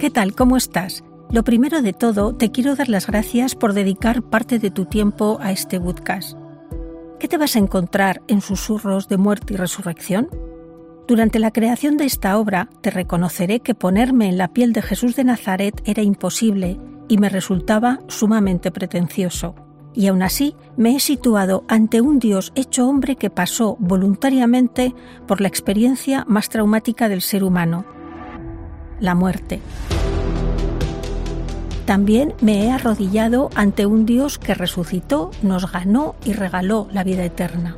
¿Qué tal? ¿Cómo estás? Lo primero de todo, te quiero dar las gracias por dedicar parte de tu tiempo a este podcast. ¿Qué te vas a encontrar en Susurros de Muerte y Resurrección? Durante la creación de esta obra, te reconoceré que ponerme en la piel de Jesús de Nazaret era imposible y me resultaba sumamente pretencioso y aún así me he situado ante un Dios hecho hombre que pasó voluntariamente por la experiencia más traumática del ser humano, la muerte. También me he arrodillado ante un Dios que resucitó, nos ganó y regaló la vida eterna.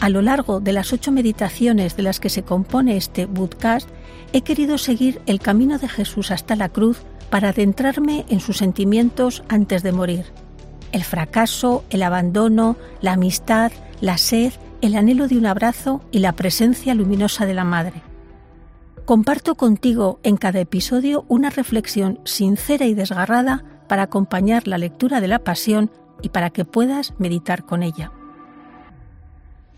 A lo largo de las ocho meditaciones de las que se compone este podcast, he querido seguir el camino de Jesús hasta la cruz para adentrarme en sus sentimientos antes de morir el fracaso, el abandono, la amistad, la sed, el anhelo de un abrazo y la presencia luminosa de la Madre. Comparto contigo en cada episodio una reflexión sincera y desgarrada para acompañar la lectura de la Pasión y para que puedas meditar con ella.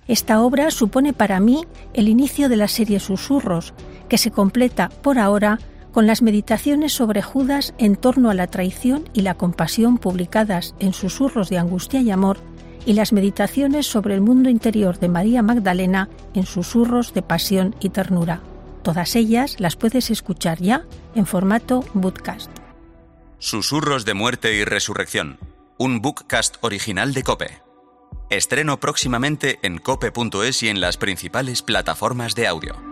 Esta obra supone para mí el inicio de la serie Susurros, que se completa por ahora con las meditaciones sobre Judas en torno a la traición y la compasión publicadas en Susurros de Angustia y Amor, y las meditaciones sobre el mundo interior de María Magdalena en Susurros de Pasión y Ternura. Todas ellas las puedes escuchar ya en formato bootcast. Susurros de Muerte y Resurrección, un bookcast original de Cope. Estreno próximamente en cope.es y en las principales plataformas de audio.